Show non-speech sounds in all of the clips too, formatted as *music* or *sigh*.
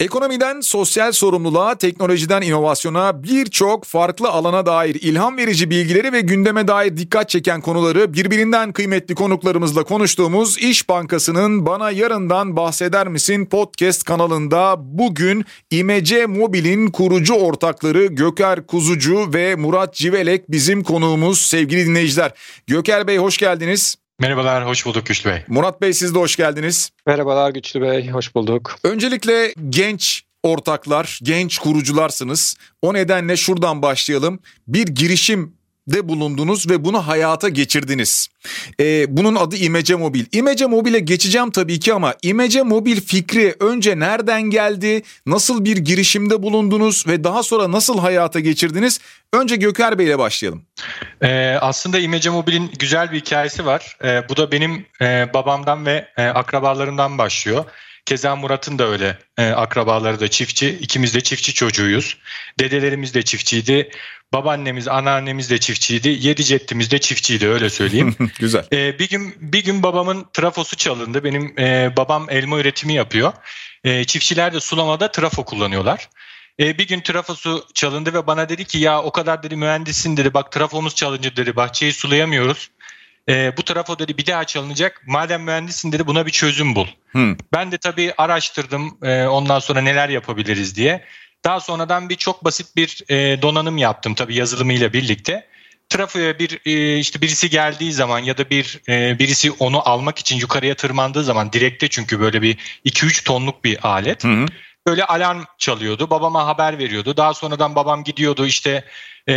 Ekonomiden sosyal sorumluluğa, teknolojiden inovasyona birçok farklı alana dair ilham verici bilgileri ve gündeme dair dikkat çeken konuları birbirinden kıymetli konuklarımızla konuştuğumuz İş Bankası'nın Bana Yarından Bahseder Misin podcast kanalında bugün İmece Mobil'in kurucu ortakları Göker Kuzucu ve Murat Civelek bizim konuğumuz sevgili dinleyiciler. Göker Bey hoş geldiniz. Merhabalar, hoş bulduk Güçlü Bey. Murat Bey siz de hoş geldiniz. Merhabalar Güçlü Bey, hoş bulduk. Öncelikle genç ortaklar, genç kurucularsınız. O nedenle şuradan başlayalım. Bir girişim de bulundunuz ve bunu hayata geçirdiniz. Ee, bunun adı İmece Mobil. İmece Mobil'e geçeceğim tabii ki ama İmece Mobil fikri önce nereden geldi? Nasıl bir girişimde bulundunuz ve daha sonra nasıl hayata geçirdiniz? Önce Göker Bey ile başlayalım. Ee, aslında İmece Mobil'in güzel bir hikayesi var. Ee, bu da benim e, babamdan ve e, akrabalarımdan başlıyor. Keza Murat'ın da öyle e, akrabaları da çiftçi. İkimiz de çiftçi çocuğuyuz. Dedelerimiz de çiftçiydi. Babaannemiz, anneannemiz de çiftçiydi. Yedi ceddimiz de çiftçiydi öyle söyleyeyim. *laughs* Güzel. E, bir gün bir gün babamın trafosu çalındı. Benim e, babam elma üretimi yapıyor. E, çiftçiler de sulamada trafo kullanıyorlar. E, bir gün trafosu çalındı ve bana dedi ki ya o kadar dedi mühendisin dedi bak trafomuz çalınca dedi bahçeyi sulayamıyoruz. E, bu trafo dedi bir daha çalınacak. Madem mühendisin dedi buna bir çözüm bul. Hmm. Ben de tabii araştırdım e, ondan sonra neler yapabiliriz diye. Daha sonradan bir çok basit bir e, donanım yaptım tabii yazılımıyla birlikte. Trafoya bir e, işte birisi geldiği zaman ya da bir e, birisi onu almak için yukarıya tırmandığı zaman direkte çünkü böyle bir 2-3 tonluk bir alet. Hı hı böyle alarm çalıyordu. Babama haber veriyordu. Daha sonradan babam gidiyordu işte e,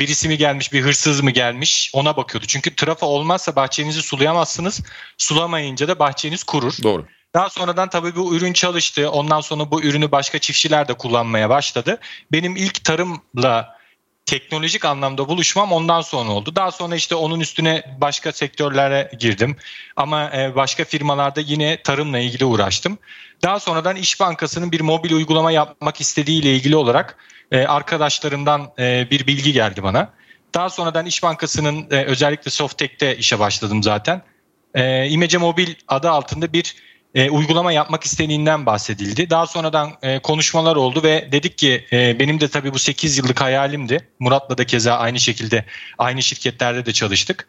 birisi mi gelmiş bir hırsız mı gelmiş ona bakıyordu. Çünkü trafo olmazsa bahçenizi sulayamazsınız. Sulamayınca da bahçeniz kurur. Doğru. Daha sonradan tabii bu ürün çalıştı. Ondan sonra bu ürünü başka çiftçiler de kullanmaya başladı. Benim ilk tarımla teknolojik anlamda buluşmam ondan sonra oldu. Daha sonra işte onun üstüne başka sektörlere girdim. Ama e, başka firmalarda yine tarımla ilgili uğraştım. Daha sonradan İş Bankası'nın bir mobil uygulama yapmak istediği ile ilgili olarak e, arkadaşlarımdan e, bir bilgi geldi bana. Daha sonradan İş Bankası'nın özellikle Softek'te işe başladım zaten. İmece Mobil adı altında bir e, uygulama yapmak istediğinden bahsedildi. Daha sonradan e, konuşmalar oldu ve dedik ki e, benim de tabii bu 8 yıllık hayalimdi. Murat'la da keza aynı şekilde aynı şirketlerde de çalıştık.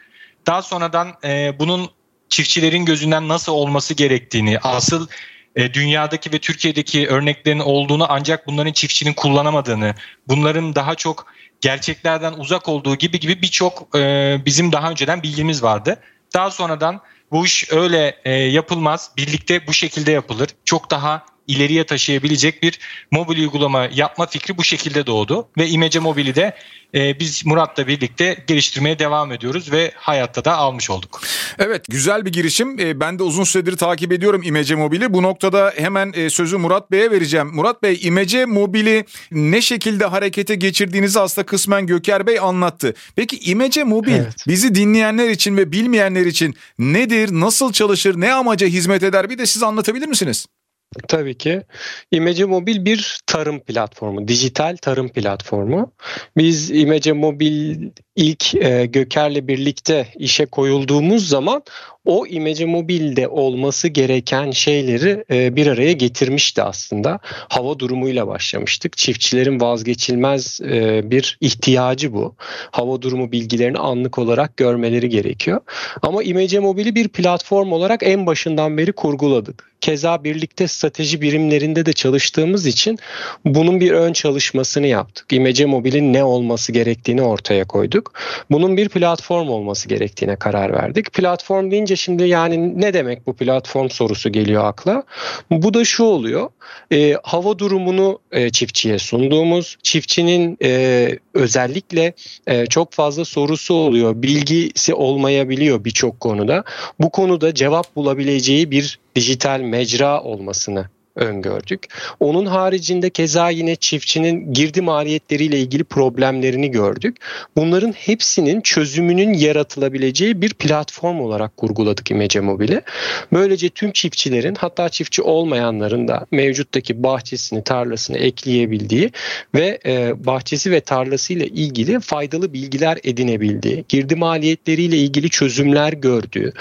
Daha sonradan e, bunun çiftçilerin gözünden nasıl olması gerektiğini, asıl e, dünyadaki ve Türkiye'deki örneklerin olduğunu ancak bunların çiftçinin kullanamadığını, bunların daha çok gerçeklerden uzak olduğu gibi gibi birçok e, bizim daha önceden bilgimiz vardı. Daha sonradan bu iş öyle e, yapılmaz. Birlikte bu şekilde yapılır. Çok daha ileriye taşıyabilecek bir mobil uygulama yapma fikri bu şekilde doğdu. Ve İmece Mobil'i de e, biz Murat'la birlikte geliştirmeye devam ediyoruz ve hayatta da almış olduk. Evet güzel bir girişim. E, ben de uzun süredir takip ediyorum İmece Mobil'i. Bu noktada hemen e, sözü Murat Bey'e vereceğim. Murat Bey İmece Mobil'i ne şekilde harekete geçirdiğinizi aslında kısmen Göker Bey anlattı. Peki İmece Mobil evet. bizi dinleyenler için ve bilmeyenler için nedir, nasıl çalışır, ne amaca hizmet eder bir de siz anlatabilir misiniz? Tabii ki. İmece Mobil bir tarım platformu, dijital tarım platformu. Biz İmece Mobil ilk e, Göker'le birlikte işe koyulduğumuz zaman o imece mobilde olması gereken şeyleri e, bir araya getirmişti aslında. Hava durumuyla başlamıştık. Çiftçilerin vazgeçilmez e, bir ihtiyacı bu. Hava durumu bilgilerini anlık olarak görmeleri gerekiyor. Ama imece mobili bir platform olarak en başından beri kurguladık. Keza birlikte strateji birimlerinde de çalıştığımız için bunun bir ön çalışmasını yaptık. İmece mobilin ne olması gerektiğini ortaya koyduk. Bunun bir platform olması gerektiğine karar verdik. Platform deyince şimdi yani ne demek bu platform sorusu geliyor akla. Bu da şu oluyor. E, hava durumunu e, çiftçiye sunduğumuz, çiftçinin e, özellikle e, çok fazla sorusu oluyor, bilgisi olmayabiliyor birçok konuda. Bu konuda cevap bulabileceği bir dijital mecra olmasını öngördük. Onun haricinde keza yine çiftçinin girdi maliyetleriyle ilgili problemlerini gördük. Bunların hepsinin çözümünün yaratılabileceği bir platform olarak kurguladık İmece Mobil'i. Böylece tüm çiftçilerin hatta çiftçi olmayanların da mevcuttaki bahçesini, tarlasını ekleyebildiği ve e, bahçesi ve tarlasıyla ilgili faydalı bilgiler edinebildiği, girdi maliyetleriyle ilgili çözümler gördüğü,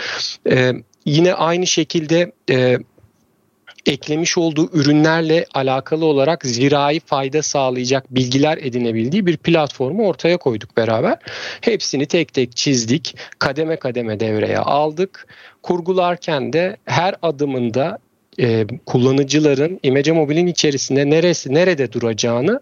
e, yine aynı şekilde e, eklemiş olduğu ürünlerle alakalı olarak zirai fayda sağlayacak bilgiler edinebildiği bir platformu ortaya koyduk beraber. Hepsini tek tek çizdik, kademe kademe devreye aldık. Kurgularken de her adımında e, kullanıcıların İmece Mobil'in içerisinde neresi nerede duracağını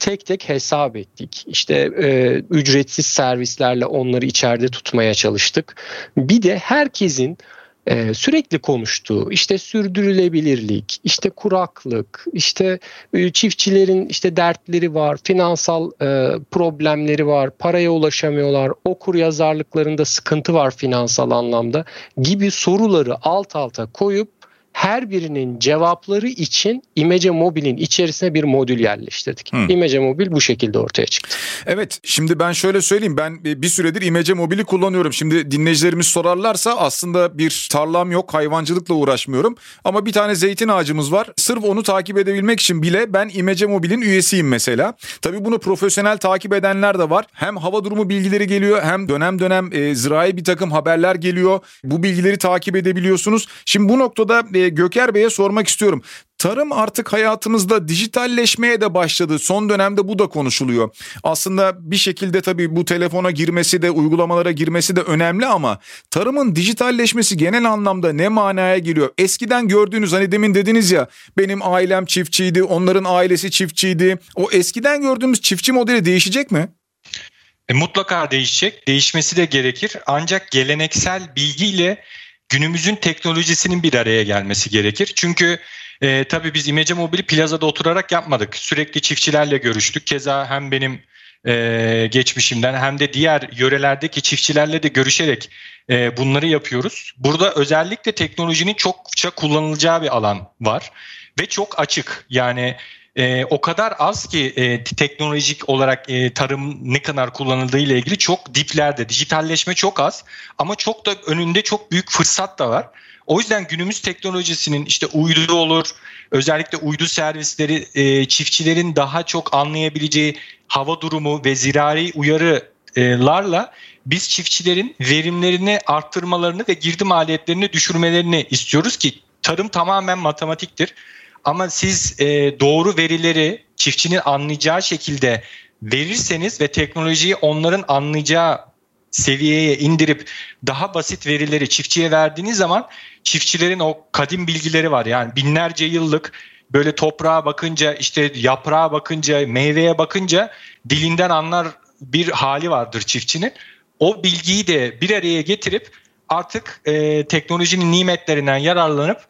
tek tek hesap ettik. İşte e, ücretsiz servislerle onları içeride tutmaya çalıştık. Bir de herkesin e, sürekli konuştuğu işte sürdürülebilirlik, işte kuraklık, işte e, çiftçilerin işte dertleri var, finansal e, problemleri var, paraya ulaşamıyorlar, okur yazarlıklarında sıkıntı var finansal anlamda gibi soruları alt alta koyup her birinin cevapları için İmece Mobil'in içerisine bir modül yerleştirdik. Hmm. İmece Mobil bu şekilde ortaya çıktı. Evet şimdi ben şöyle söyleyeyim ben bir süredir İmece Mobil'i kullanıyorum. Şimdi dinleyicilerimiz sorarlarsa aslında bir tarlam yok hayvancılıkla uğraşmıyorum. Ama bir tane zeytin ağacımız var. Sırf onu takip edebilmek için bile ben İmece Mobil'in üyesiyim mesela. Tabii bunu profesyonel takip edenler de var. Hem hava durumu bilgileri geliyor hem dönem dönem e, zirai bir takım haberler geliyor. Bu bilgileri takip edebiliyorsunuz. Şimdi bu noktada e, Göker Bey'e sormak istiyorum. Tarım artık hayatımızda dijitalleşmeye de başladı. Son dönemde bu da konuşuluyor. Aslında bir şekilde tabii bu telefona girmesi de uygulamalara girmesi de önemli ama tarımın dijitalleşmesi genel anlamda ne manaya geliyor? Eskiden gördüğünüz hani demin dediniz ya benim ailem çiftçiydi, onların ailesi çiftçiydi. O eskiden gördüğümüz çiftçi modeli değişecek mi? E, mutlaka değişecek. Değişmesi de gerekir. Ancak geleneksel bilgiyle günümüzün teknolojisinin bir araya gelmesi gerekir. Çünkü e, tabii biz İmece Mobil'i plazada oturarak yapmadık. Sürekli çiftçilerle görüştük. Keza hem benim e, geçmişimden hem de diğer yörelerdeki çiftçilerle de görüşerek e, bunları yapıyoruz. Burada özellikle teknolojinin çokça kullanılacağı bir alan var ve çok açık. Yani e, o kadar az ki e, teknolojik olarak e, tarım ne kadar kullanıldığı ile ilgili çok diplerde. Dijitalleşme çok az ama çok da önünde çok büyük fırsat da var. O yüzden günümüz teknolojisinin işte uydu olur, özellikle uydu servisleri e, çiftçilerin daha çok anlayabileceği hava durumu ve zirai uyarılarla biz çiftçilerin verimlerini arttırmalarını ve girdi maliyetlerini düşürmelerini istiyoruz ki tarım tamamen matematiktir. Ama siz e, doğru verileri çiftçinin anlayacağı şekilde verirseniz ve teknolojiyi onların anlayacağı seviyeye indirip daha basit verileri çiftçiye verdiğiniz zaman çiftçilerin o kadim bilgileri var. Yani binlerce yıllık böyle toprağa bakınca işte yaprağa bakınca meyveye bakınca dilinden anlar bir hali vardır çiftçinin. O bilgiyi de bir araya getirip artık e, teknolojinin nimetlerinden yararlanıp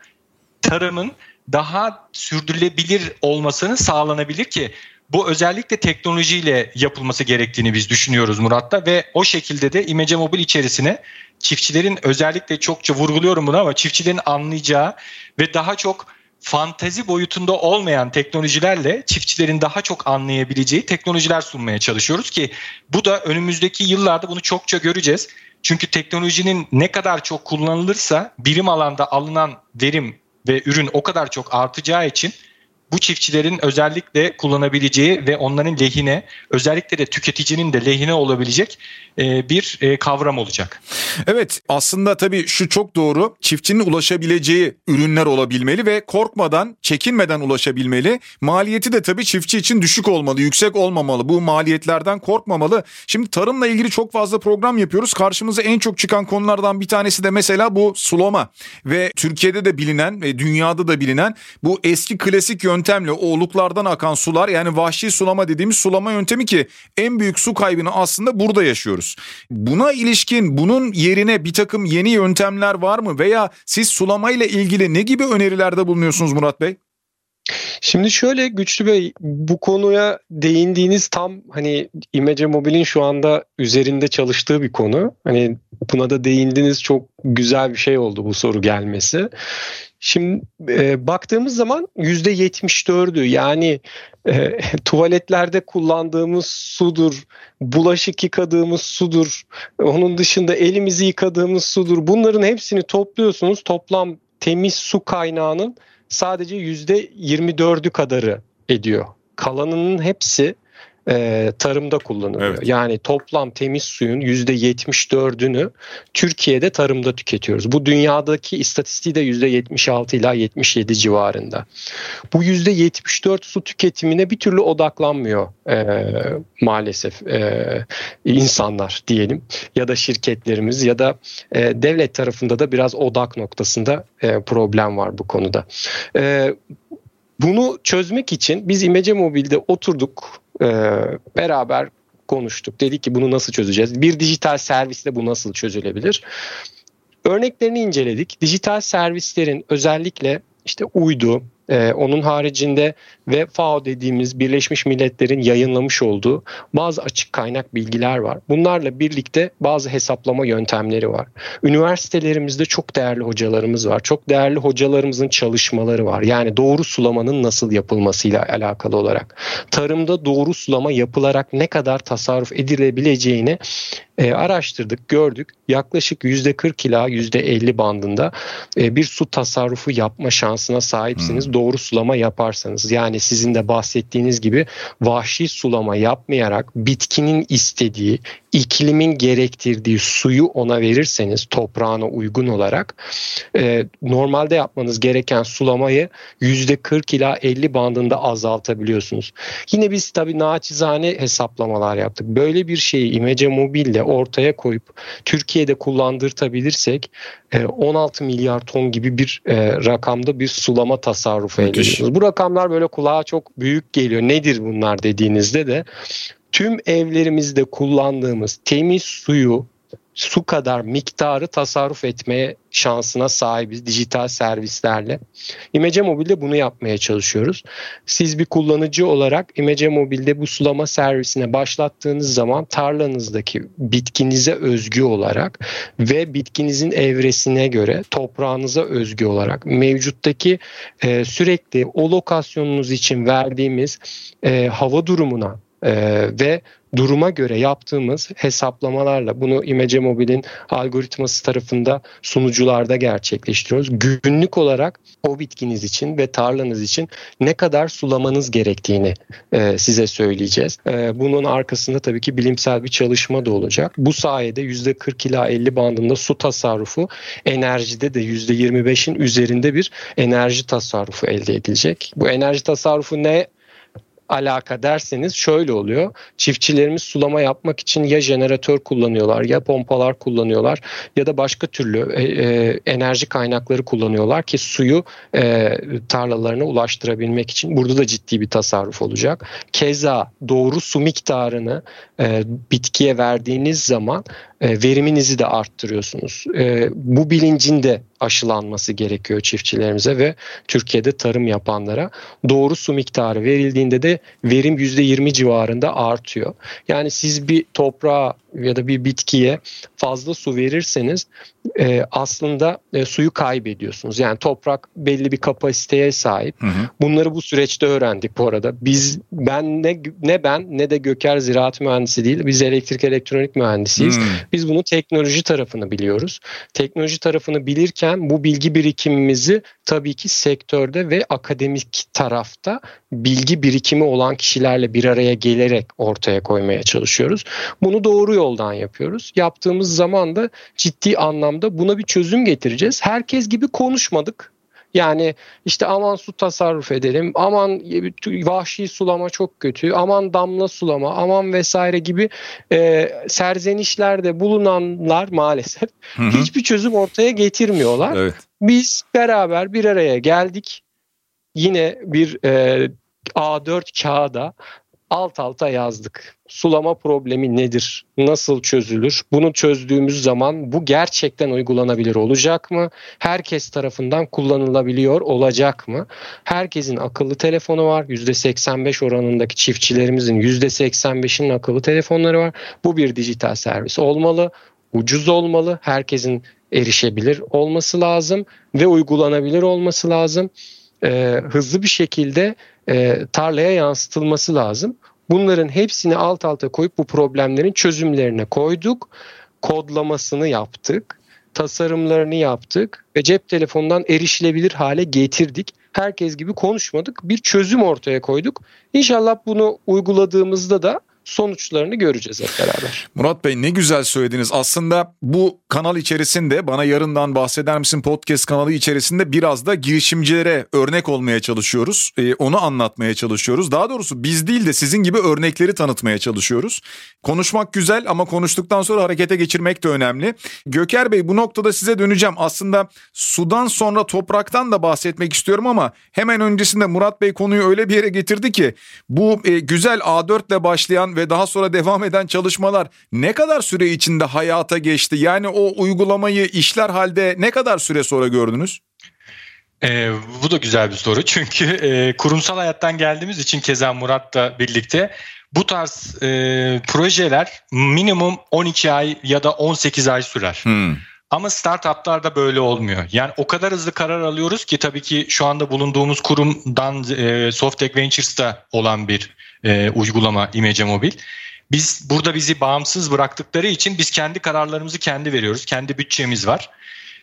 tarımın daha sürdürülebilir olmasını sağlanabilir ki bu özellikle teknolojiyle yapılması gerektiğini biz düşünüyoruz Murat'ta ve o şekilde de İmece Mobil içerisine çiftçilerin özellikle çokça vurguluyorum bunu ama çiftçilerin anlayacağı ve daha çok fantazi boyutunda olmayan teknolojilerle çiftçilerin daha çok anlayabileceği teknolojiler sunmaya çalışıyoruz ki bu da önümüzdeki yıllarda bunu çokça göreceğiz. Çünkü teknolojinin ne kadar çok kullanılırsa birim alanda alınan verim ve ürün o kadar çok artacağı için bu çiftçilerin özellikle kullanabileceği ve onların lehine özellikle de tüketicinin de lehine olabilecek e, bir e, kavram olacak. Evet aslında tabii şu çok doğru çiftçinin ulaşabileceği ürünler olabilmeli ve korkmadan çekinmeden ulaşabilmeli. Maliyeti de tabii çiftçi için düşük olmalı yüksek olmamalı bu maliyetlerden korkmamalı. Şimdi tarımla ilgili çok fazla program yapıyoruz karşımıza en çok çıkan konulardan bir tanesi de mesela bu sulama ve Türkiye'de de bilinen ve dünyada da bilinen bu eski klasik yöntem yöntemle o oluklardan akan sular yani vahşi sulama dediğimiz sulama yöntemi ki en büyük su kaybını aslında burada yaşıyoruz. Buna ilişkin bunun yerine bir takım yeni yöntemler var mı veya siz sulamayla ilgili ne gibi önerilerde bulunuyorsunuz Murat Bey? Şimdi şöyle Güçlü Bey bu konuya değindiğiniz tam hani İmece Mobil'in şu anda üzerinde çalıştığı bir konu. Hani buna da değindiniz çok güzel bir şey oldu bu soru gelmesi. Şimdi e, baktığımız zaman yüzde 74'ü yani e, *laughs* tuvaletlerde kullandığımız sudur, bulaşık yıkadığımız sudur, onun dışında elimizi yıkadığımız sudur. Bunların hepsini topluyorsunuz. Toplam temiz su kaynağının sadece yüzde 24'ü kadarı ediyor. Kalanının hepsi e, tarımda kullanılıyor. Evet. Yani toplam temiz suyun %74'ünü Türkiye'de tarımda tüketiyoruz. Bu dünyadaki istatistiği de %76 ila 77 civarında. Bu %74 su tüketimine bir türlü odaklanmıyor e, maalesef e, insanlar diyelim ya da şirketlerimiz ya da e, devlet tarafında da biraz odak noktasında e, problem var bu konuda. E, bunu çözmek için biz İmece Mobil'de oturduk e, beraber konuştuk. Dedik ki bunu nasıl çözeceğiz? Bir dijital servisle bu nasıl çözülebilir? Örneklerini inceledik. Dijital servislerin özellikle işte uydu, ee, onun haricinde ve FAO dediğimiz Birleşmiş Milletler'in yayınlamış olduğu bazı açık kaynak bilgiler var. Bunlarla birlikte bazı hesaplama yöntemleri var. Üniversitelerimizde çok değerli hocalarımız var. Çok değerli hocalarımızın çalışmaları var. Yani doğru sulamanın nasıl yapılmasıyla alakalı olarak. Tarımda doğru sulama yapılarak ne kadar tasarruf edilebileceğini e, araştırdık, gördük. Yaklaşık %40 ila %50 bandında e, bir su tasarrufu yapma şansına sahipsiniz. Hmm. Doğru sulama yaparsanız. Yani sizin de bahsettiğiniz gibi vahşi sulama yapmayarak bitkinin istediği, iklimin gerektirdiği suyu ona verirseniz toprağına uygun olarak e, normalde yapmanız gereken sulamayı %40 ila 50 bandında azaltabiliyorsunuz. Yine biz tabii naçizane hesaplamalar yaptık. Böyle bir şeyi imece mobille ortaya koyup Türkiye'de kullandırtabilirsek 16 e, milyar ton gibi bir e, rakamda bir sulama tasarrufu elde ediyoruz. Bu rakamlar böyle kulağa çok büyük geliyor. Nedir bunlar dediğinizde de tüm evlerimizde kullandığımız temiz suyu su kadar miktarı tasarruf etmeye şansına sahibiz dijital servislerle. İmece Mobil'de bunu yapmaya çalışıyoruz. Siz bir kullanıcı olarak İmece Mobil'de bu sulama servisine başlattığınız zaman tarlanızdaki bitkinize özgü olarak ve bitkinizin evresine göre toprağınıza özgü olarak mevcuttaki e, sürekli o lokasyonunuz için verdiğimiz e, hava durumuna e, ve duruma göre yaptığımız hesaplamalarla bunu İmece Mobil'in algoritması tarafında sunucularda gerçekleştiriyoruz. Günlük olarak o bitkiniz için ve tarlanız için ne kadar sulamanız gerektiğini e, size söyleyeceğiz. E, bunun arkasında tabii ki bilimsel bir çalışma da olacak. Bu sayede %40 ila 50 bandında su tasarrufu, enerjide de %25'in üzerinde bir enerji tasarrufu elde edilecek. Bu enerji tasarrufu ne alaka derseniz şöyle oluyor. Çiftçilerimiz sulama yapmak için ya jeneratör kullanıyorlar ya pompalar kullanıyorlar ya da başka türlü e, e, enerji kaynakları kullanıyorlar ki suyu e, tarlalarına ulaştırabilmek için. Burada da ciddi bir tasarruf olacak. Keza doğru su miktarını e, bitkiye verdiğiniz zaman e, veriminizi de arttırıyorsunuz. E, bu bilincin de aşılanması gerekiyor çiftçilerimize ve Türkiye'de tarım yapanlara. Doğru su miktarı verildiğinde de verim %20 civarında artıyor. Yani siz bir toprağa ya da bir bitkiye fazla su verirseniz e, aslında e, suyu kaybediyorsunuz. Yani toprak belli bir kapasiteye sahip. Hı hı. Bunları bu süreçte öğrendik bu arada. Biz ben ne ne ben ne de Göker ziraat mühendisi değil. Biz elektrik elektronik mühendisiyiz. Hı. Biz bunu teknoloji tarafını biliyoruz. Teknoloji tarafını bilirken bu bilgi birikimimizi tabii ki sektörde ve akademik tarafta bilgi birikimi olan kişilerle bir araya gelerek ortaya koymaya çalışıyoruz. Bunu doğru yoldan yapıyoruz. Yaptığımız zaman da ciddi anlamda buna bir çözüm getireceğiz. Herkes gibi konuşmadık. Yani işte aman su tasarruf edelim, aman vahşi sulama çok kötü, aman damla sulama, aman vesaire gibi e, serzenişlerde bulunanlar maalesef hı hı. hiçbir çözüm ortaya getirmiyorlar. Evet. Biz beraber bir araya geldik. Yine bir e, A4 kağıda alt alta yazdık. Sulama problemi nedir? Nasıl çözülür? Bunu çözdüğümüz zaman bu gerçekten uygulanabilir olacak mı? Herkes tarafından kullanılabiliyor olacak mı? Herkesin akıllı telefonu var. %85 oranındaki çiftçilerimizin %85'inin akıllı telefonları var. Bu bir dijital servis olmalı. Ucuz olmalı. Herkesin erişebilir olması lazım ve uygulanabilir olması lazım. Ee, hızlı bir şekilde e, tarlaya yansıtılması lazım. Bunların hepsini alt alta koyup bu problemlerin çözümlerine koyduk. Kodlamasını yaptık. Tasarımlarını yaptık ve cep telefonundan erişilebilir hale getirdik. herkes gibi konuşmadık. Bir çözüm ortaya koyduk. İnşallah bunu uyguladığımızda da sonuçlarını göreceğiz hep beraber. Murat Bey ne güzel söylediniz. Aslında bu kanal içerisinde bana yarından bahseder misin podcast kanalı içerisinde biraz da girişimcilere örnek olmaya çalışıyoruz. Ee, onu anlatmaya çalışıyoruz. Daha doğrusu biz değil de sizin gibi örnekleri tanıtmaya çalışıyoruz. Konuşmak güzel ama konuştuktan sonra harekete geçirmek de önemli. Göker Bey bu noktada size döneceğim. Aslında sudan sonra topraktan da bahsetmek istiyorum ama hemen öncesinde Murat Bey konuyu öyle bir yere getirdi ki bu e, güzel A4 ile başlayan ve daha sonra devam eden çalışmalar ne kadar süre içinde hayata geçti? Yani o uygulamayı işler halde ne kadar süre sonra gördünüz? E, bu da güzel bir soru çünkü e, kurumsal hayattan geldiğimiz için keza Murat'la birlikte bu tarz e, projeler minimum 12 ay ya da 18 ay sürer. Hmm. Ama startuplarda böyle olmuyor. Yani o kadar hızlı karar alıyoruz ki tabii ki şu anda bulunduğumuz kurumdan e, Softec Ventures'ta olan bir e, uygulama İmece Mobil. Biz burada bizi bağımsız bıraktıkları için biz kendi kararlarımızı kendi veriyoruz. Kendi bütçemiz var.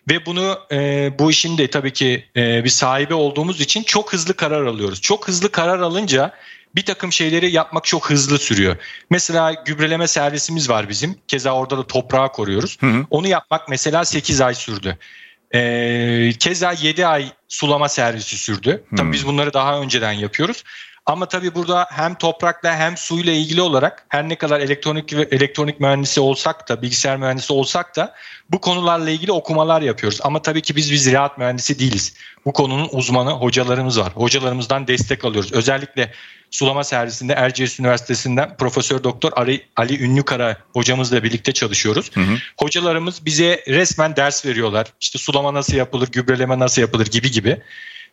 Ve bunu e, bu işin de tabii ki e, bir sahibi olduğumuz için çok hızlı karar alıyoruz. Çok hızlı karar alınca bir takım şeyleri yapmak çok hızlı sürüyor. Mesela gübreleme servisimiz var bizim. Keza orada da toprağı koruyoruz. Hı hı. Onu yapmak mesela 8 ay sürdü. Ee, keza 7 ay sulama servisi sürdü. Tabii biz bunları daha önceden yapıyoruz. Ama tabii burada hem toprakla hem suyla ilgili olarak her ne kadar elektronik ve elektronik mühendisi olsak da bilgisayar mühendisi olsak da bu konularla ilgili okumalar yapıyoruz. Ama tabii ki biz bir ziraat mühendisi değiliz. Bu konunun uzmanı hocalarımız var. Hocalarımızdan destek alıyoruz. Özellikle sulama servisinde Erciyes Üniversitesi'nden Profesör Doktor Ali, Ali Ünlükara hocamızla birlikte çalışıyoruz. Hı hı. Hocalarımız bize resmen ders veriyorlar. İşte sulama nasıl yapılır, gübreleme nasıl yapılır gibi gibi.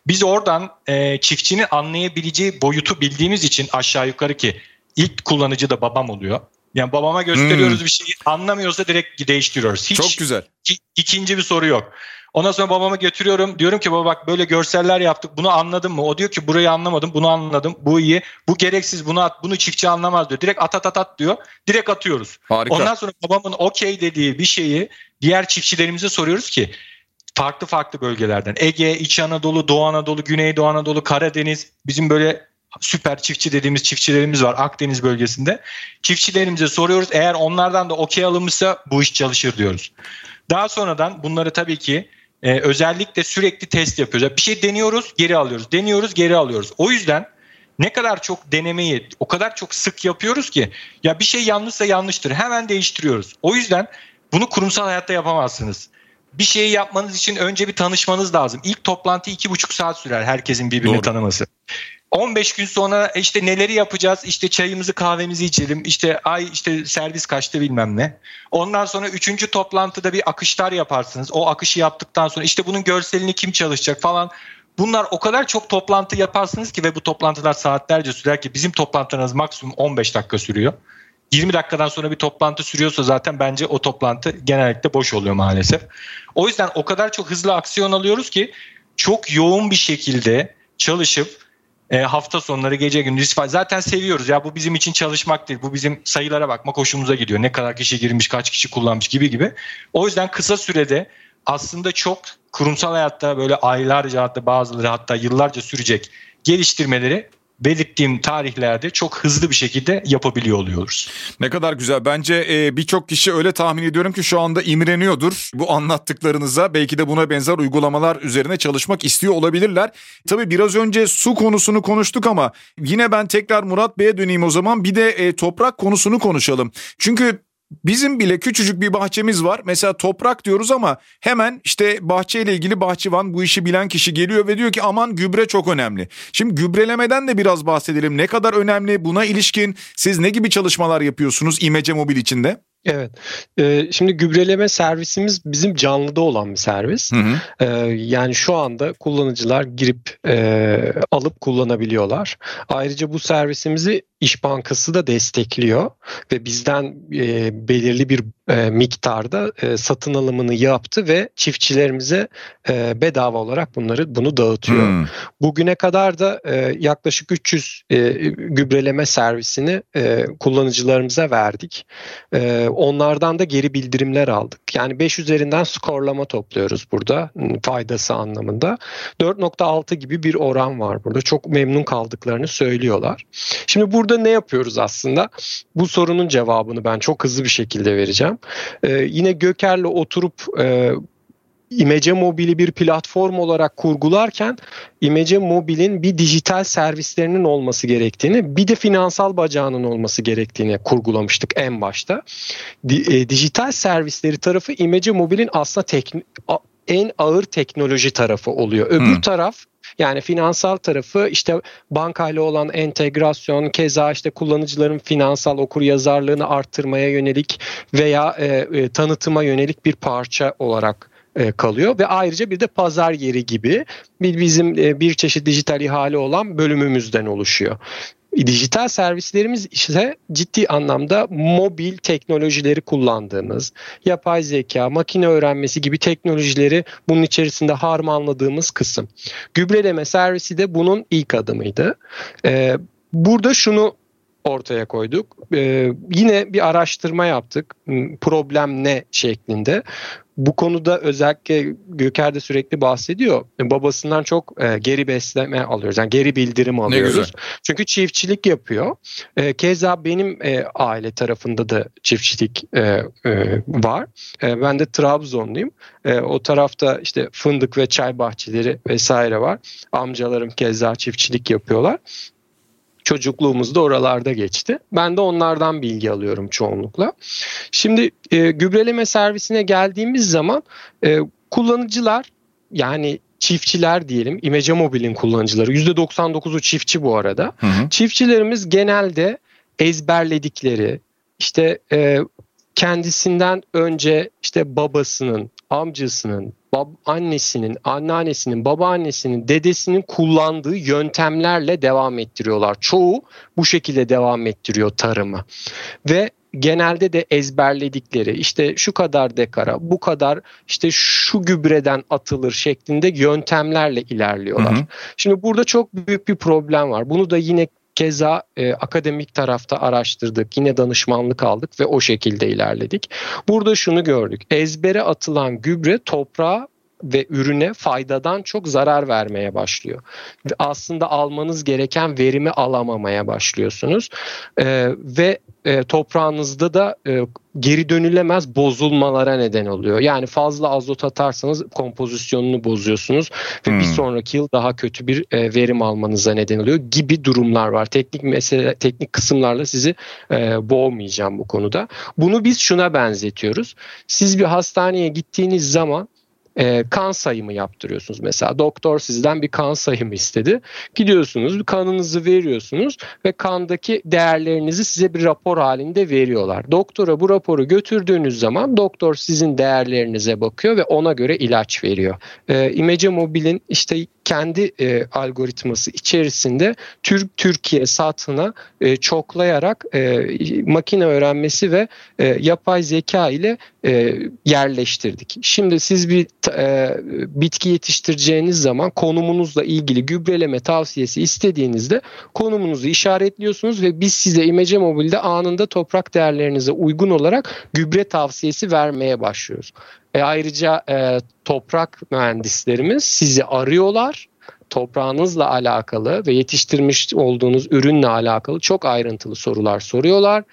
Biz oradan e, çiftçinin anlayabileceği boyutu bildiğimiz için aşağı yukarı ki ilk kullanıcı da babam oluyor. Yani babama gösteriyoruz hmm. bir şeyi anlamıyorsa direkt değiştiriyoruz. Hiç Çok güzel. Iki, ikinci bir soru yok. Ondan sonra babama götürüyorum. Diyorum ki baba bak böyle görseller yaptık. Bunu anladın mı? O diyor ki burayı anlamadım. Bunu anladım. Bu iyi. Bu gereksiz. Bunu at. Bunu çiftçi anlamaz diyor. Direkt at at at at diyor. Direkt atıyoruz. Harika. Ondan sonra babamın okey dediği bir şeyi diğer çiftçilerimize soruyoruz ki farklı farklı bölgelerden Ege, İç Anadolu, Doğu Anadolu, Güneydoğu Anadolu, Karadeniz bizim böyle süper çiftçi dediğimiz çiftçilerimiz var Akdeniz bölgesinde. Çiftçilerimize soruyoruz. Eğer onlardan da okey alınmışsa bu iş çalışır diyoruz. Daha sonradan bunları tabii ki e, özellikle sürekli test yapıyoruz. Bir şey deniyoruz, geri alıyoruz. Deniyoruz, geri alıyoruz. O yüzden ne kadar çok denemeyi o kadar çok sık yapıyoruz ki ya bir şey yanlışsa yanlıştır. Hemen değiştiriyoruz. O yüzden bunu kurumsal hayatta yapamazsınız bir şeyi yapmanız için önce bir tanışmanız lazım. İlk toplantı iki buçuk saat sürer herkesin birbirini Doğru. tanıması. 15 gün sonra işte neleri yapacağız? İşte çayımızı kahvemizi içelim. İşte ay işte servis kaçtı bilmem ne. Ondan sonra üçüncü toplantıda bir akışlar yaparsınız. O akışı yaptıktan sonra işte bunun görselini kim çalışacak falan. Bunlar o kadar çok toplantı yaparsınız ki ve bu toplantılar saatlerce sürer ki bizim toplantılarımız maksimum 15 dakika sürüyor. 20 dakikadan sonra bir toplantı sürüyorsa zaten bence o toplantı genellikle boş oluyor maalesef. O yüzden o kadar çok hızlı aksiyon alıyoruz ki çok yoğun bir şekilde çalışıp e, hafta sonları gece gündüz zaten seviyoruz ya bu bizim için çalışmak değil bu bizim sayılara bakmak hoşumuza gidiyor ne kadar kişi girmiş kaç kişi kullanmış gibi gibi o yüzden kısa sürede aslında çok kurumsal hayatta böyle aylarca hatta bazıları hatta yıllarca sürecek geliştirmeleri belirttiğim tarihlerde çok hızlı bir şekilde yapabiliyor oluyoruz. Ne kadar güzel. Bence e, birçok kişi öyle tahmin ediyorum ki şu anda imreniyordur bu anlattıklarınıza. Belki de buna benzer uygulamalar üzerine çalışmak istiyor olabilirler. Tabii biraz önce su konusunu konuştuk ama yine ben tekrar Murat Bey'e döneyim o zaman. Bir de e, toprak konusunu konuşalım. Çünkü Bizim bile küçücük bir bahçemiz var. Mesela toprak diyoruz ama hemen işte bahçeyle ilgili bahçıvan bu işi bilen kişi geliyor ve diyor ki aman gübre çok önemli. Şimdi gübrelemeden de biraz bahsedelim. Ne kadar önemli buna ilişkin siz ne gibi çalışmalar yapıyorsunuz İmece Mobil içinde? Evet. Ee, şimdi gübreleme servisimiz bizim canlıda olan bir servis. Hı hı. Ee, yani şu anda kullanıcılar girip e, alıp kullanabiliyorlar. Ayrıca bu servisimizi İş Bankası da destekliyor ve bizden e, belirli bir e, miktarda e, satın alımını yaptı ve çiftçilerimize e, bedava olarak bunları bunu dağıtıyor. Hmm. Bugüne kadar da e, yaklaşık 300 e, gübreleme servisini e, kullanıcılarımıza verdik. E, onlardan da geri bildirimler aldık. Yani 5 üzerinden skorlama topluyoruz burada faydası anlamında. 4.6 gibi bir oran var burada. Çok memnun kaldıklarını söylüyorlar. Şimdi burada ne yapıyoruz aslında? Bu sorunun cevabını ben çok hızlı bir şekilde vereceğim. Ee, yine Göker'le oturup e, İmece Mobil'i bir platform olarak kurgularken İmece Mobil'in bir dijital servislerinin olması gerektiğini bir de finansal bacağının olması gerektiğini kurgulamıştık en başta. Di, e, dijital servisleri tarafı İmece Mobil'in aslında tekn- en ağır teknoloji tarafı oluyor. Öbür hmm. taraf yani finansal tarafı işte bankayla olan entegrasyon, keza işte kullanıcıların finansal okur yazarlığını arttırmaya yönelik veya e, e, tanıtıma yönelik bir parça olarak e, kalıyor ve ayrıca bir de pazar yeri gibi bir bizim e, bir çeşit dijital ihale olan bölümümüzden oluşuyor. Dijital servislerimiz ise ciddi anlamda mobil teknolojileri kullandığımız, yapay zeka, makine öğrenmesi gibi teknolojileri bunun içerisinde harmanladığımız kısım. Gübreleme servisi de bunun ilk adımıydı. Ee, burada şunu ortaya koyduk. Ee, yine bir araştırma yaptık. Problem ne şeklinde bu konuda özellikle Göker de sürekli bahsediyor. Babasından çok e, geri besleme alıyoruz. Yani geri bildirim alıyoruz. Çünkü çiftçilik yapıyor. E, keza benim e, aile tarafında da çiftçilik e, e, var. E, ben de Trabzonluyum. E, o tarafta işte fındık ve çay bahçeleri vesaire var. Amcalarım keza çiftçilik yapıyorlar. Çocukluğumuz da oralarda geçti. Ben de onlardan bilgi alıyorum çoğunlukla. Şimdi e, gübreleme servisine geldiğimiz zaman e, kullanıcılar yani çiftçiler diyelim İmece Mobil'in kullanıcıları %99'u çiftçi bu arada. Hı hı. Çiftçilerimiz genelde ezberledikleri işte e, kendisinden önce işte babasının, amcasının, bab annesinin, anneannesinin, babaannesinin, dedesinin kullandığı yöntemlerle devam ettiriyorlar. Çoğu bu şekilde devam ettiriyor tarımı. Ve genelde de ezberledikleri işte şu kadar dekara, bu kadar işte şu gübreden atılır şeklinde yöntemlerle ilerliyorlar. Hı hı. Şimdi burada çok büyük bir problem var. Bunu da yine Keza e, akademik tarafta araştırdık, yine danışmanlık aldık ve o şekilde ilerledik. Burada şunu gördük. Ezbere atılan gübre toprağa ve ürüne faydadan çok zarar vermeye başlıyor. Aslında almanız gereken verimi alamamaya başlıyorsunuz. Ee, ve e, toprağınızda da e, geri dönülemez bozulmalara neden oluyor. Yani fazla azot atarsanız kompozisyonunu bozuyorsunuz ve hmm. bir sonraki yıl daha kötü bir e, verim almanıza neden oluyor gibi durumlar var. Teknik mesele teknik kısımlarla sizi e, boğmayacağım bu konuda. Bunu biz şuna benzetiyoruz. Siz bir hastaneye gittiğiniz zaman e, kan sayımı yaptırıyorsunuz. Mesela doktor sizden bir kan sayımı istedi. Gidiyorsunuz kanınızı veriyorsunuz ve kandaki değerlerinizi size bir rapor halinde veriyorlar. Doktora bu raporu götürdüğünüz zaman doktor sizin değerlerinize bakıyor ve ona göre ilaç veriyor. E, İmece Mobil'in işte kendi e, algoritması içerisinde Türk Türkiye satına e, çoklayarak e, makine öğrenmesi ve e, yapay zeka ile e, yerleştirdik. Şimdi siz bir e, bitki yetiştireceğiniz zaman konumunuzla ilgili gübreleme tavsiyesi istediğinizde konumunuzu işaretliyorsunuz ve biz size İmece Mobil'de anında toprak değerlerinize uygun olarak gübre tavsiyesi vermeye başlıyoruz. E ayrıca e, toprak mühendislerimiz sizi arıyorlar toprağınızla alakalı ve yetiştirmiş olduğunuz ürünle alakalı çok ayrıntılı sorular soruyorlar.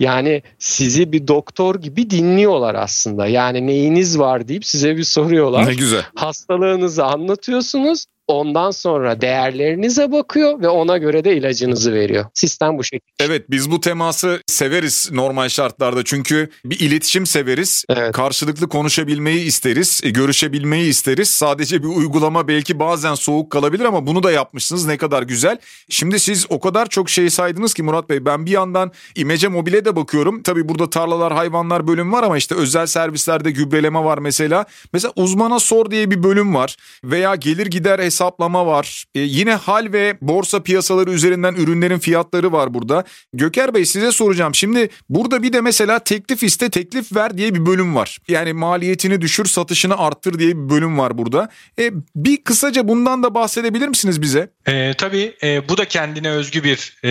Yani sizi bir doktor gibi dinliyorlar aslında. Yani neyiniz var deyip size bir soruyorlar. Ne güzel. Hastalığınızı anlatıyorsunuz. Ondan sonra değerlerinize bakıyor ve ona göre de ilacınızı veriyor. Sistem bu şekilde. Evet biz bu teması severiz normal şartlarda. Çünkü bir iletişim severiz. Evet. Karşılıklı konuşabilmeyi isteriz. E, görüşebilmeyi isteriz. Sadece bir uygulama belki bazen soğuk kalabilir ama bunu da yapmışsınız. Ne kadar güzel. Şimdi siz o kadar çok şey saydınız ki Murat Bey. Ben bir yandan İmece Mobil'e de bakıyorum. Tabii burada tarlalar, hayvanlar bölüm var ama işte özel servislerde gübreleme var mesela. Mesela uzmana sor diye bir bölüm var. Veya gelir gider hesaplama var. E, yine hal ve borsa piyasaları üzerinden ürünlerin fiyatları var burada. Göker Bey size soracağım. Şimdi burada bir de mesela teklif iste teklif ver diye bir bölüm var. Yani maliyetini düşür satışını arttır diye bir bölüm var burada. E, bir kısaca bundan da bahsedebilir misiniz bize? E, tabii e, bu da kendine özgü bir e,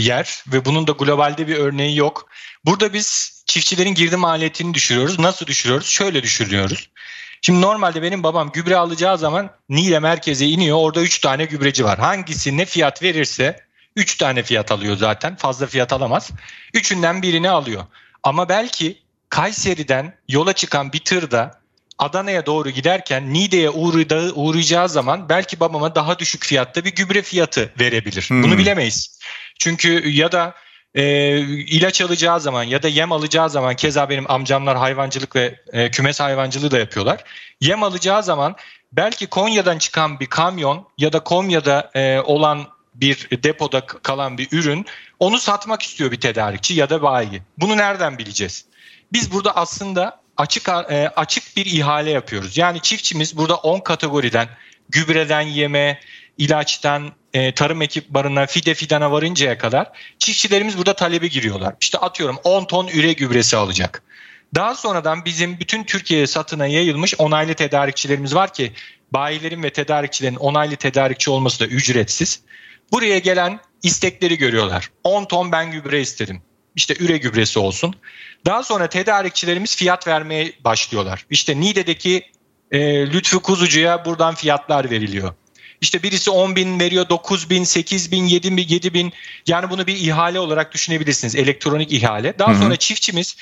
yer ve bunun da globalde bir örneği yok. Burada biz çiftçilerin girdi maliyetini düşürüyoruz. Nasıl düşürüyoruz? Şöyle düşürüyoruz. Şimdi normalde benim babam gübre alacağı zaman Niğde merkeze iniyor. Orada 3 tane gübreci var. Hangisi ne fiyat verirse 3 tane fiyat alıyor zaten. Fazla fiyat alamaz. Üçünden birini alıyor. Ama belki Kayseri'den yola çıkan bir tırda Adana'ya doğru giderken Niğde'ye uğrayacağı, uğrayacağı zaman belki babama daha düşük fiyatta bir gübre fiyatı verebilir. Hmm. Bunu bilemeyiz. Çünkü ya da e, ilaç alacağı zaman ya da yem alacağı zaman keza benim amcamlar hayvancılık ve e, kümes hayvancılığı da yapıyorlar. Yem alacağı zaman belki Konya'dan çıkan bir kamyon ya da Konya'da e, olan bir depoda kalan bir ürün onu satmak istiyor bir tedarikçi ya da bayi. Bunu nereden bileceğiz? Biz burada aslında açık e, açık bir ihale yapıyoruz. Yani çiftçimiz burada 10 kategoriden gübreden yeme, ilaçtan e, tarım ekipmanına, fide fidana varıncaya kadar çiftçilerimiz burada talebe giriyorlar. İşte atıyorum 10 ton üre gübresi alacak. Daha sonradan bizim bütün Türkiye'ye satına yayılmış onaylı tedarikçilerimiz var ki bayilerin ve tedarikçilerin onaylı tedarikçi olması da ücretsiz. Buraya gelen istekleri görüyorlar. 10 ton ben gübre istedim. İşte üre gübresi olsun. Daha sonra tedarikçilerimiz fiyat vermeye başlıyorlar. İşte Niğde'deki e, Lütfü Kuzucu'ya buradan fiyatlar veriliyor. İşte birisi 10 bin veriyor, 9 bin, 8 bin, 7 bin, 7 bin. Yani bunu bir ihale olarak düşünebilirsiniz. Elektronik ihale. Daha Hı-hı. sonra çiftçimiz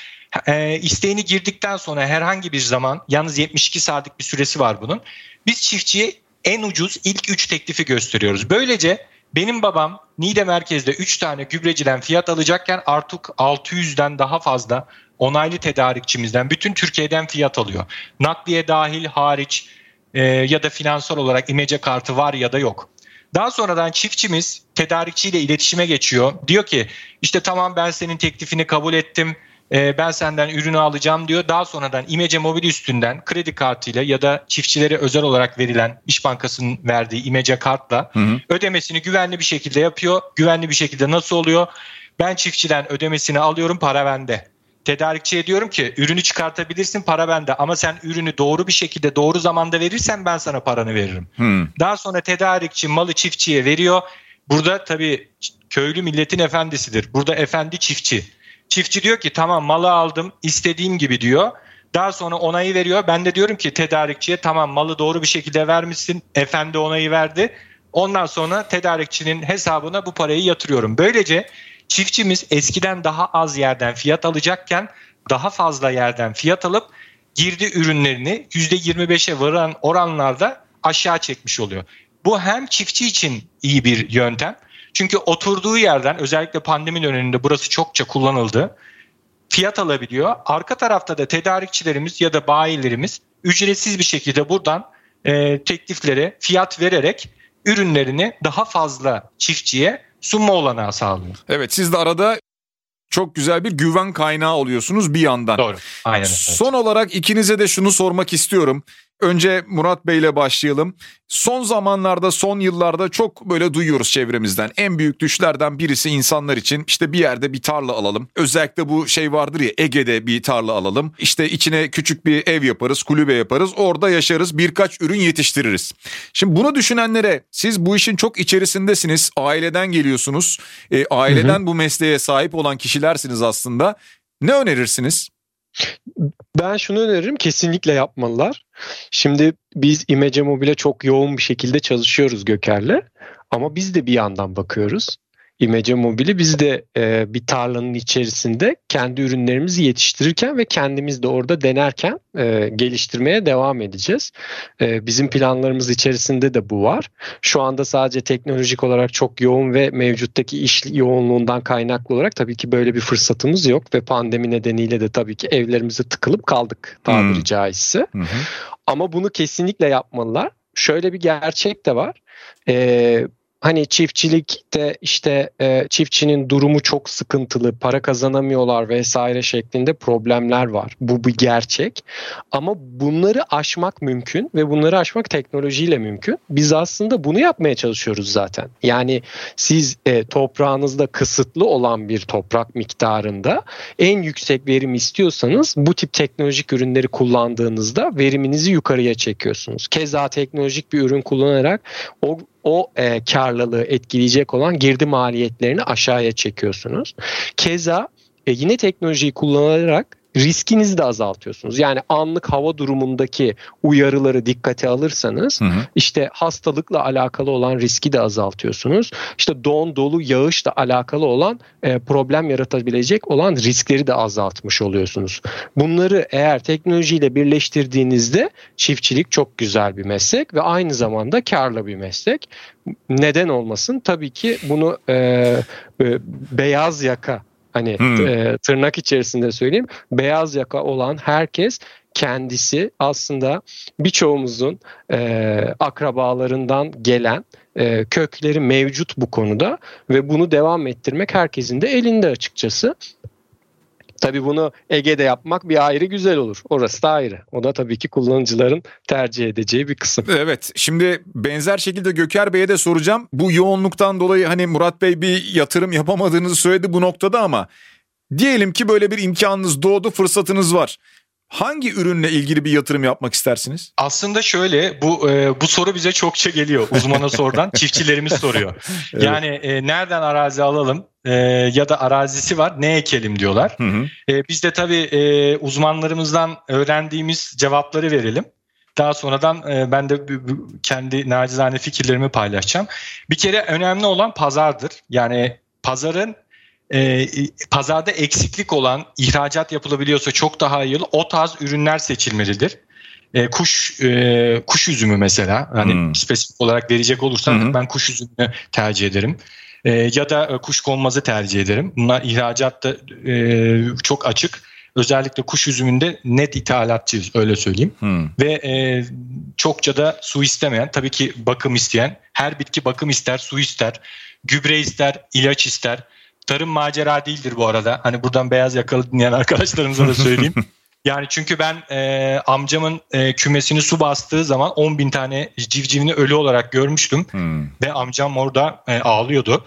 e, isteğini girdikten sonra herhangi bir zaman, yalnız 72 saatlik bir süresi var bunun. Biz çiftçiye en ucuz ilk 3 teklifi gösteriyoruz. Böylece benim babam Niğde merkezde 3 tane gübreciden fiyat alacakken artık 600'den daha fazla onaylı tedarikçimizden bütün Türkiye'den fiyat alıyor. Nakliye dahil hariç e, ya da finansal olarak imece kartı var ya da yok. Daha sonradan çiftçimiz tedarikçiyle iletişime geçiyor. Diyor ki işte tamam ben senin teklifini kabul ettim. E, ben senden ürünü alacağım diyor. Daha sonradan İmece Mobil üstünden kredi kartıyla ya da çiftçilere özel olarak verilen İş Bankası'nın verdiği İmece kartla hı hı. ödemesini güvenli bir şekilde yapıyor. Güvenli bir şekilde nasıl oluyor? Ben çiftçiden ödemesini alıyorum para bende tedarikçiye diyorum ki ürünü çıkartabilirsin para bende ama sen ürünü doğru bir şekilde doğru zamanda verirsen ben sana paranı veririm. Hmm. Daha sonra tedarikçi malı çiftçiye veriyor. Burada tabii köylü milletin efendisidir. Burada efendi çiftçi. Çiftçi diyor ki tamam malı aldım istediğim gibi diyor. Daha sonra onayı veriyor. Ben de diyorum ki tedarikçiye tamam malı doğru bir şekilde vermişsin. Efendi onayı verdi. Ondan sonra tedarikçinin hesabına bu parayı yatırıyorum. Böylece Çiftçimiz eskiden daha az yerden fiyat alacakken daha fazla yerden fiyat alıp girdi ürünlerini %25'e varan oranlarda aşağı çekmiş oluyor. Bu hem çiftçi için iyi bir yöntem. Çünkü oturduğu yerden özellikle pandemi döneminde burası çokça kullanıldı. Fiyat alabiliyor. Arka tarafta da tedarikçilerimiz ya da bayilerimiz ücretsiz bir şekilde buradan e, tekliflere fiyat vererek ürünlerini daha fazla çiftçiye sunma olanağı sağlıyor. Evet siz de arada çok güzel bir güven kaynağı oluyorsunuz bir yandan. Doğru. Aynen. Son evet. olarak ikinize de şunu sormak istiyorum. Önce Murat Bey ile başlayalım. Son zamanlarda, son yıllarda çok böyle duyuyoruz çevremizden. En büyük düşlerden birisi insanlar için işte bir yerde bir tarla alalım. Özellikle bu şey vardır ya Ege'de bir tarla alalım. İşte içine küçük bir ev yaparız, kulübe yaparız. Orada yaşarız, birkaç ürün yetiştiririz. Şimdi bunu düşünenlere siz bu işin çok içerisindesiniz. Aileden geliyorsunuz. E, aileden hı hı. bu mesleğe sahip olan kişilersiniz aslında. Ne önerirsiniz? Ben şunu öneririm kesinlikle yapmalılar. Şimdi biz İmece Mobil'e çok yoğun bir şekilde çalışıyoruz Göker'le. Ama biz de bir yandan bakıyoruz. İmece Mobil'i biz de e, bir tarlanın içerisinde kendi ürünlerimizi yetiştirirken ve kendimiz de orada denerken e, geliştirmeye devam edeceğiz. E, bizim planlarımız içerisinde de bu var. Şu anda sadece teknolojik olarak çok yoğun ve mevcuttaki iş yoğunluğundan kaynaklı olarak tabii ki böyle bir fırsatımız yok ve pandemi nedeniyle de tabii ki evlerimize tıkılıp kaldık tabiri hmm. caizse. Hmm. Ama bunu kesinlikle yapmalılar. Şöyle bir gerçek de var. Eee hani çiftçilikte işte e, çiftçinin durumu çok sıkıntılı, para kazanamıyorlar vesaire şeklinde problemler var. Bu bir gerçek. Ama bunları aşmak mümkün ve bunları aşmak teknolojiyle mümkün. Biz aslında bunu yapmaya çalışıyoruz zaten. Yani siz e, toprağınızda kısıtlı olan bir toprak miktarında en yüksek verim istiyorsanız bu tip teknolojik ürünleri kullandığınızda veriminizi yukarıya çekiyorsunuz. Keza teknolojik bir ürün kullanarak o o e, karlılığı etkileyecek olan girdi maliyetlerini aşağıya çekiyorsunuz. Keza e, yine teknolojiyi kullanarak riskinizi de azaltıyorsunuz. Yani anlık hava durumundaki uyarıları dikkate alırsanız hı hı. işte hastalıkla alakalı olan riski de azaltıyorsunuz. İşte don, dolu, yağışla alakalı olan e, problem yaratabilecek olan riskleri de azaltmış oluyorsunuz. Bunları eğer teknolojiyle birleştirdiğinizde çiftçilik çok güzel bir meslek ve aynı zamanda karlı bir meslek. Neden olmasın? Tabii ki bunu e, e, beyaz yaka Hani hmm. e, tırnak içerisinde söyleyeyim. Beyaz yaka olan herkes kendisi aslında birçoğumuzun e, akrabalarından gelen e, kökleri mevcut bu konuda ve bunu devam ettirmek herkesin de elinde açıkçası. Tabii bunu Ege'de yapmak bir ayrı güzel olur. Orası da ayrı. O da tabii ki kullanıcıların tercih edeceği bir kısım. Evet. Şimdi benzer şekilde Göker Bey'e de soracağım. Bu yoğunluktan dolayı hani Murat Bey bir yatırım yapamadığınızı söyledi bu noktada ama diyelim ki böyle bir imkanınız doğdu, fırsatınız var. Hangi ürünle ilgili bir yatırım yapmak istersiniz? Aslında şöyle bu e, bu soru bize çokça geliyor uzmana sorudan *laughs* çiftçilerimiz soruyor. evet. Yani e, nereden arazi alalım e, ya da arazisi var ne ekelim diyorlar. Hı hı. E, biz de tabii e, uzmanlarımızdan öğrendiğimiz cevapları verelim. Daha sonradan e, ben de kendi nacizane fikirlerimi paylaşacağım. Bir kere önemli olan pazardır. Yani pazarın e, pazarda eksiklik olan ihracat yapılabiliyorsa çok daha iyi olur. O tarz ürünler seçilmelidir. E, kuş e, kuş üzümü mesela hani hmm. spesifik olarak verecek olursam hmm. ben kuş üzümünü tercih ederim. E, ya da e, kuş konmazı tercih ederim. Bunlar ihracatta e, çok açık. Özellikle kuş üzümünde net ithalatçıyız öyle söyleyeyim. Hmm. Ve e, çokça da su istemeyen tabii ki bakım isteyen her bitki bakım ister, su ister, gübre ister, ilaç ister tarım macera değildir bu arada. Hani buradan beyaz yakalı dinleyen arkadaşlarımıza da söyleyeyim. *laughs* Yani çünkü ben e, amcamın e, kümesini su bastığı zaman 10 bin tane civcivini ölü olarak görmüştüm. Hmm. Ve amcam orada e, ağlıyordu.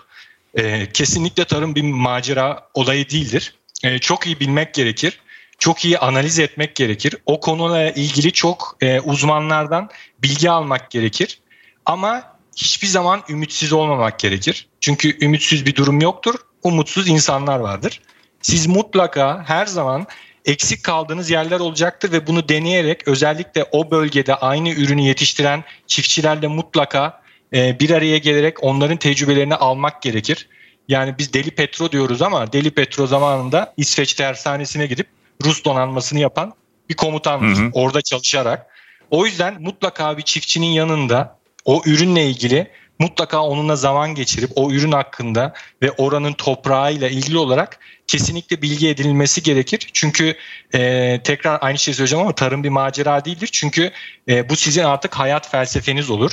E, kesinlikle tarım bir macera olayı değildir. E, çok iyi bilmek gerekir. Çok iyi analiz etmek gerekir. O konuyla ilgili çok e, uzmanlardan bilgi almak gerekir. Ama hiçbir zaman ümitsiz olmamak gerekir. Çünkü ümitsiz bir durum yoktur umutsuz insanlar vardır. Siz mutlaka her zaman eksik kaldığınız yerler olacaktır ve bunu deneyerek özellikle o bölgede aynı ürünü yetiştiren çiftçilerle mutlaka e, bir araya gelerek onların tecrübelerini almak gerekir. Yani biz Deli Petro diyoruz ama Deli Petro zamanında İsveç tersanesine gidip Rus donanmasını yapan bir komutan orada çalışarak. O yüzden mutlaka bir çiftçinin yanında o ürünle ilgili mutlaka onunla zaman geçirip o ürün hakkında ve oranın toprağıyla ilgili olarak kesinlikle bilgi edinilmesi gerekir. Çünkü e, tekrar aynı şeyi söyleyeceğim ama tarım bir macera değildir. Çünkü e, bu sizin artık hayat felsefeniz olur.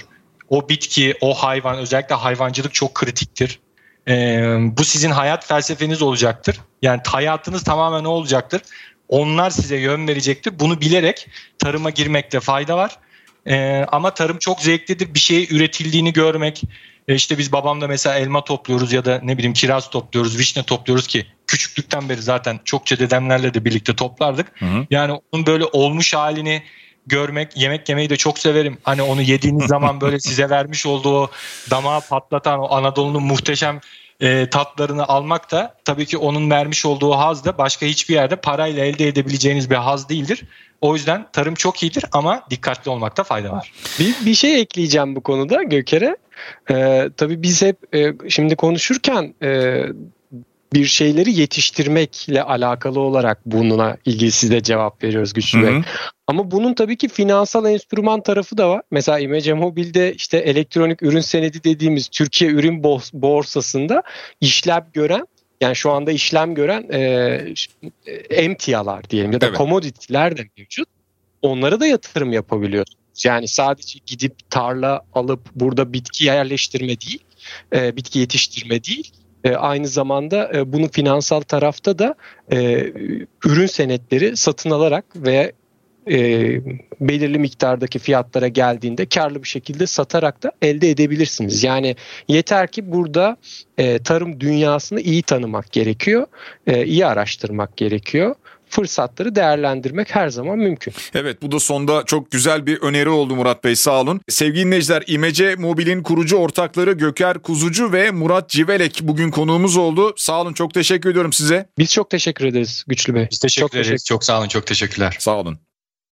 O bitki, o hayvan özellikle hayvancılık çok kritiktir. E, bu sizin hayat felsefeniz olacaktır. Yani hayatınız tamamen ne olacaktır? Onlar size yön verecektir. Bunu bilerek tarıma girmekte fayda var. E, ama tarım çok zevklidir. Bir şey üretildiğini görmek. E işte biz babamla mesela elma topluyoruz ya da ne bileyim kiraz topluyoruz, vişne topluyoruz ki küçüklükten beri zaten çokça dedemlerle de birlikte toplardık. Hı hı. Yani onun böyle olmuş halini görmek, yemek yemeyi de çok severim. Hani onu yediğiniz zaman böyle *laughs* size vermiş olduğu o damağı patlatan o Anadolu'nun muhteşem e, tatlarını almak da tabii ki onun vermiş olduğu haz da başka hiçbir yerde parayla elde edebileceğiniz bir haz değildir. O yüzden tarım çok iyidir ama dikkatli olmakta fayda var. Bir, bir şey ekleyeceğim bu konuda Göker'e. Ee, tabii biz hep e, şimdi konuşurken e, bir şeyleri yetiştirmekle alakalı olarak bununla ilgili size cevap veriyoruz Güçlü Bey. Ama bunun tabii ki finansal enstrüman tarafı da var. Mesela İmece Mobil'de işte elektronik ürün senedi dediğimiz Türkiye Ürün Borsası'nda işlem gören yani şu anda işlem gören e, emtialar diyelim ya da evet. commodity'ler de mevcut. Onlara da yatırım yapabiliyorsunuz. Yani sadece gidip tarla alıp burada bitki yerleştirme değil e, bitki yetiştirme değil. E, aynı zamanda e, bunu finansal tarafta da e, ürün senetleri satın alarak veya e, belirli miktardaki fiyatlara geldiğinde karlı bir şekilde satarak da elde edebilirsiniz. Yani yeter ki burada e, tarım dünyasını iyi tanımak gerekiyor, e, iyi araştırmak gerekiyor fırsatları değerlendirmek her zaman mümkün. Evet bu da sonda çok güzel bir öneri oldu Murat Bey sağ olun. Sevgili dinleyiciler İmece Mobil'in kurucu ortakları Göker Kuzucu ve Murat Civelek bugün konuğumuz oldu. Sağ olun çok teşekkür ediyorum size. Biz çok teşekkür ederiz Güçlü Bey. Biz teşekkür çok ederiz. Teşekkür. Çok sağ olun. Çok teşekkürler. Sağ olun.